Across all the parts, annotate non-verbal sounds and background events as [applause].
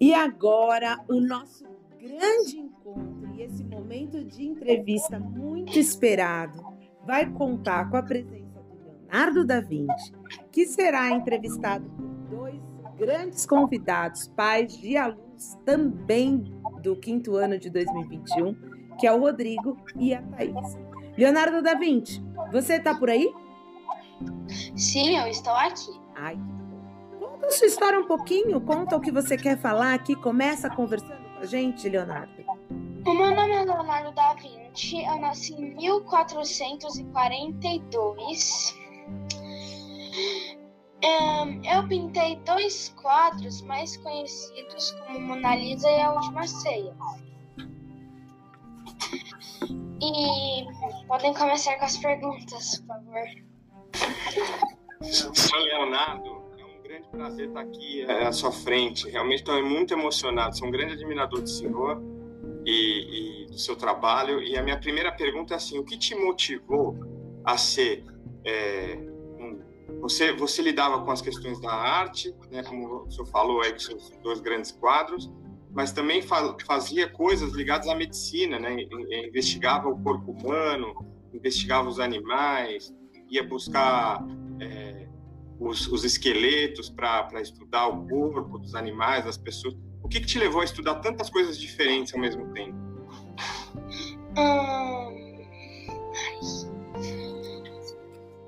E agora, o nosso grande encontro e esse momento de entrevista muito esperado vai contar com a presença do Leonardo da Vinci, que será entrevistado por dois grandes convidados, pais de alunos também do quinto ano de 2021, que é o Rodrigo e a Thaís. Leonardo da Vinci, você está por aí? Sim, eu estou aqui. Ai, conta a sua história um pouquinho, conta o que você quer falar aqui, começa conversando com a gente, Leonardo. O meu nome é Leonardo da Vinci, eu nasci em 1442. Eu pintei dois quadros mais conhecidos como Mona Lisa e A Última Ceia. E podem começar com as perguntas, por favor. Senhor Leonardo, grande prazer estar aqui é, à sua frente. Realmente estou muito emocionado. Sou um grande admirador do senhor e, e, do seu trabalho. E a minha primeira pergunta é assim: o que te motivou a ser é, um, você, você lidava com as questões da arte, né, como o senhor falou aí com seus dois grandes quadros, mas também fa fazia coisas ligadas à medicina, né? investigava o corpo humano, investigava os animais, ia buscar é, os, os, esqueletos para estudar o corpo dos animais, das pessoas. O que, que, te levou a estudar tantas coisas diferentes ao mesmo tempo?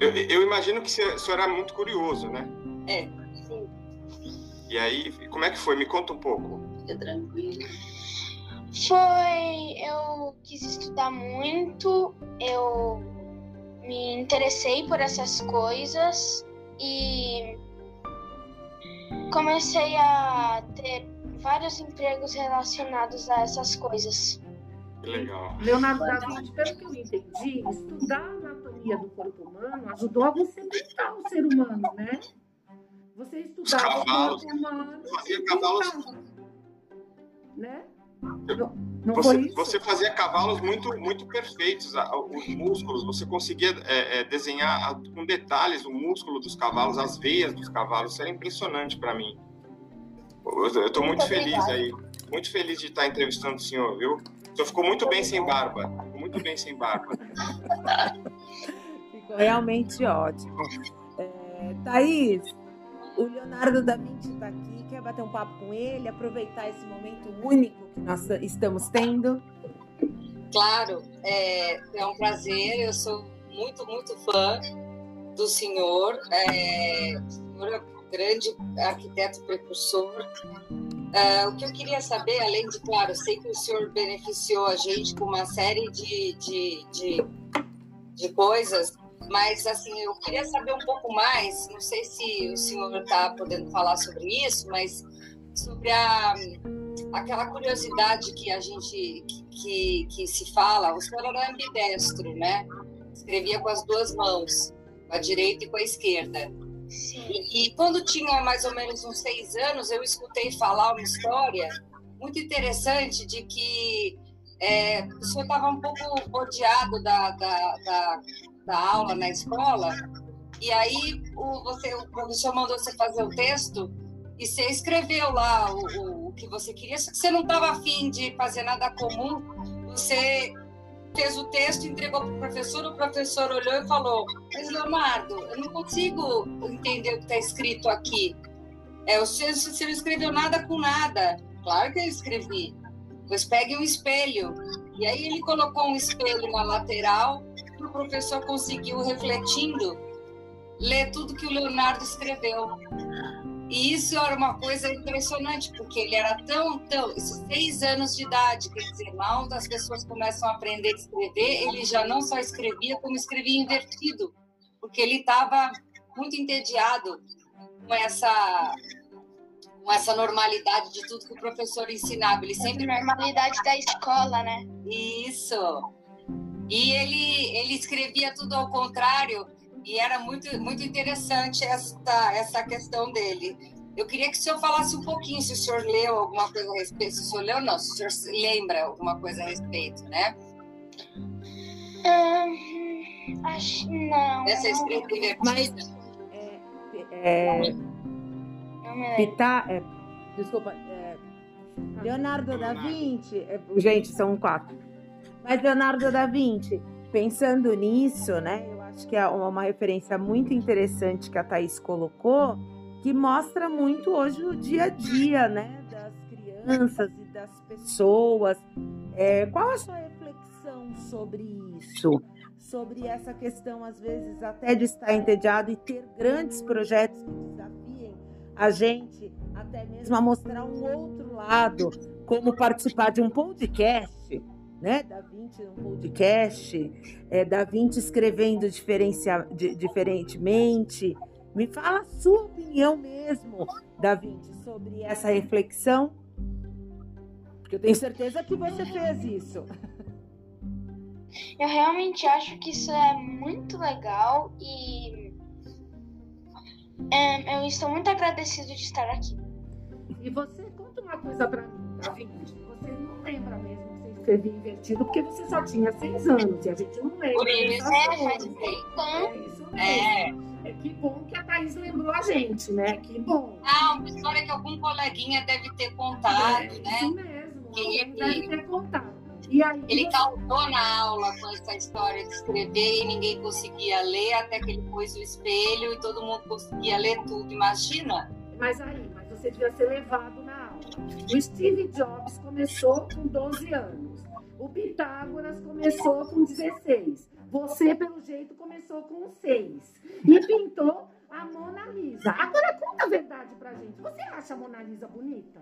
Eu, eu imagino que você era muito curioso, né? É, sim. E aí, como é que foi? Me conta um pouco. Fica tranquilo. Foi. Eu quis estudar muito, eu me interessei por essas coisas e comecei a ter vários empregos relacionados a essas coisas. Legal. Leonardo da Vinci, pelo que eu entendi, estudar a anatomia do corpo humano ajudou a você pintar o ser humano, né? Você estudava o corpo humano. Fazia cavalos. Né? Não você, você, fazia cavalos muito, muito perfeitos, os músculos, você conseguia é, é, desenhar com detalhes o músculo dos cavalos, as veias dos cavalos, isso era impressionante para mim. Eu estou muito, muito feliz aí, muito feliz de estar entrevistando o senhor, viu? O senhor ficou muito bem sem barba, ficou muito bem sem barba. [laughs] ficou realmente ótimo. É, Thaís, o Leonardo da Vinci está aqui, quer bater um papo com ele, aproveitar esse momento único que nós estamos tendo? Claro, é, é um prazer, eu sou muito, muito fã do senhor, é, o senhor é um grande arquiteto precursor. É, o que eu queria saber, além de, claro, sei que o senhor beneficiou a gente com uma série de, de, de, de coisas, mas, assim, eu queria saber um pouco mais, não sei se o senhor está podendo falar sobre isso, mas sobre a, aquela curiosidade que a gente, que, que se fala, o senhor era ambidestro, né? Escrevia com as duas mãos, com a direita e com a esquerda. E, e, quando tinha mais ou menos uns seis anos, eu escutei falar uma história muito interessante de que é, o senhor estava um pouco rodeado da, da, da da aula na escola, e aí o, você, o professor mandou você fazer o texto e você escreveu lá o, o, o que você queria, só que você não estava afim de fazer nada comum, você fez o texto, entregou para o professor, o professor olhou e falou, mas Leonardo, eu não consigo entender o que está escrito aqui. É, você, você não escreveu nada com nada. Claro que eu escrevi. Pois pegue um espelho. E aí ele colocou um espelho na lateral o professor conseguiu, refletindo, ler tudo que o Leonardo escreveu. E isso era uma coisa impressionante, porque ele era tão, tão, seis anos de idade, quer dizer, mal das pessoas começam a aprender a escrever, ele já não só escrevia, como escrevia invertido, porque ele estava muito entediado com essa com essa normalidade de tudo que o professor ensinava. Ele sempre normalidade da escola, né? Isso. E ele, ele escrevia tudo ao contrário, e era muito, muito interessante essa, essa questão dele. Eu queria que o senhor falasse um pouquinho, se o senhor leu alguma coisa a respeito, se o senhor leu ou não, se o senhor lembra alguma coisa a respeito, né? Hum, acho não. Essa escrita Mas, é, é, Pita, é, desculpa, é, Leonardo da Vinci, é, gente, são quatro. Mas Leonardo da Vinci, pensando nisso, né? Eu acho que é uma referência muito interessante que a Thaís colocou, que mostra muito hoje o dia a dia, né? Das crianças e das pessoas. É, qual a sua reflexão sobre isso? Sobre essa questão, às vezes, até de estar entediado e ter grandes projetos que desafiem a gente até mesmo a mostrar um outro lado, como participar de um podcast, né? Da Vinci um podcast, é, da Vinci escrevendo diferencia, diferentemente. Me fala a sua opinião mesmo, Da Vinci, sobre essa reflexão, porque eu tenho certeza que você fez isso. Eu realmente acho que isso é muito legal e é, eu estou muito agradecido de estar aqui. E você conta uma coisa para mim, tá, Você não lembra mesmo escrevia invertido, porque você só tinha seis anos e a gente não lembra. Por isso, é, faz um É isso mesmo. É. é. que bom que a Thaís lembrou a gente, né? Que bom. Ah, uma história que algum coleguinha deve ter contado, é, né? Isso mesmo, que deve ter contado. E aí, ele causou na aula com essa história de escrever e ninguém conseguia ler, até que ele pôs o espelho e todo mundo conseguia ler tudo. Imagina? Mas aí, você devia ser levado na aula. O Steve Jobs começou com 12 anos. O Pitágoras começou com 16. Você, pelo jeito, começou com 6. E pintou a Mona Lisa. Agora conta a verdade pra gente. Você acha a Mona Lisa bonita?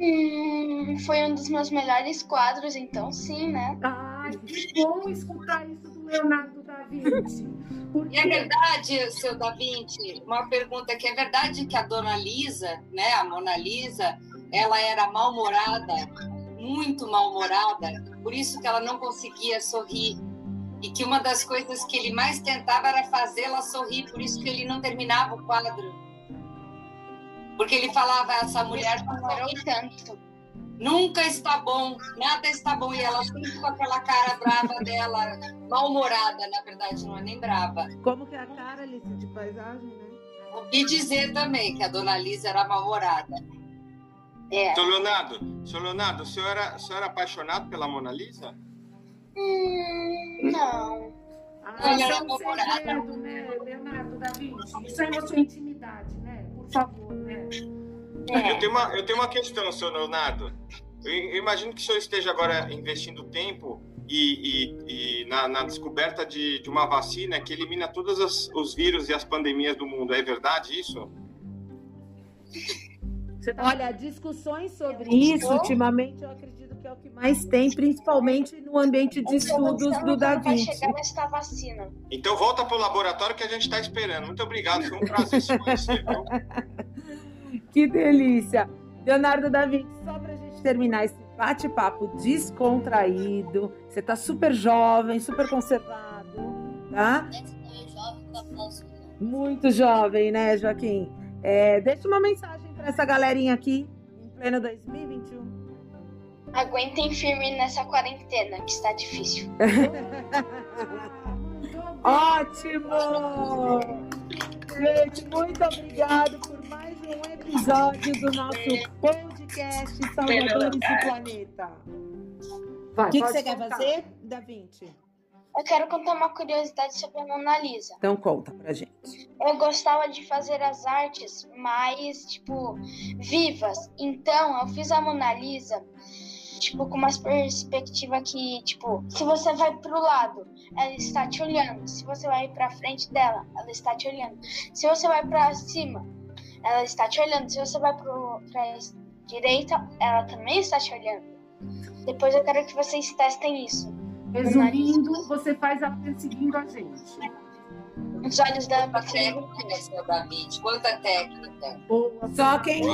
Hum, foi um dos meus melhores quadros, então sim, né? Ai, que bom escutar isso do Leonardo Vinci. Porque... E é verdade, seu Da Vinci, uma pergunta que é verdade que a Dona Lisa, né, a Mona Lisa, ela era mal-humorada, muito mal-humorada, por isso que ela não conseguia sorrir. E que uma das coisas que ele mais tentava era fazê-la sorrir, por isso que ele não terminava o quadro. Porque ele falava, essa mulher não tanto Nunca está bom, nada está bom. E ela sempre com aquela cara brava dela, mal-humorada, na verdade, não é nem brava. Como que é a cara, Alice, de paisagem, né? Ouvi dizer também que a dona Lisa era mal-humorada. É. Seu Leonardo, seu Leonardo, o senhor, era, o senhor era apaixonado pela Mona Lisa? Hum, não. Ah, isso é um segredo, né, Leonardo da Vinci? Isso é na sua intimidade, né? Por favor? É. Eu, tenho uma, eu tenho uma questão, seu Leonardo. Eu, eu imagino que o senhor esteja agora investindo tempo e, e, e na, na, descoberta de, de, uma vacina que elimina todos os vírus e as pandemias do mundo. É verdade isso? Tá... Olha, discussões sobre isso, ultimamente, eu acredito que é o que mais tem, principalmente no ambiente de estudos do Da Vinci. Vai chegar essa vacina. Então volta para o laboratório que a gente está esperando. Muito obrigado, foi um prazer se conhecer. [laughs] Que delícia! Leonardo da Vinci, só para a gente terminar esse bate-papo descontraído. Você está super jovem, super conservado, tá? Muito jovem, né, Joaquim? É, deixa uma mensagem para essa galerinha aqui, em pleno 2021. Aguentem firme nessa quarentena, que está difícil. [laughs] [laughs] Ótimo! Gente, muito obrigado por mais um episódio do nosso podcast Salvadores do Planeta. O que, que, você contar. quer fazer, Da Vinci? Eu quero contar uma curiosidade sobre a Mona Lisa. Então conta pra gente. Eu gostava de fazer as artes mais, tipo, vivas. Então, eu fiz a Mona Lisa tipo, com uma perspectiva que, tipo, se você vai pro lado, ela está te olhando. Se você vai pra frente dela, ela está te olhando. Se você vai pra cima, ela está te olhando. Se você vai pro, pra direita, ela também está te olhando. Depois eu quero que vocês testem isso. Resumindo, você faz a seguindo a gente. Os olhos da David. Quanta técnica. Só quem,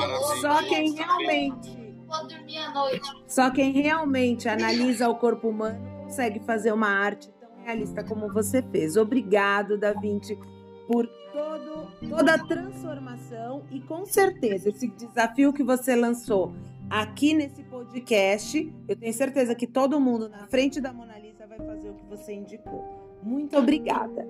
só quem realmente vou dormir à noite. Só quem realmente analisa o corpo humano consegue fazer uma arte tão realista como você fez. Obrigado, Da Vinci, por todo, toda a transformação e com certeza esse desafio que você lançou aqui nesse podcast, eu tenho certeza que todo mundo na frente da Mona Lisa vai fazer o que você indicou. Muito obrigada.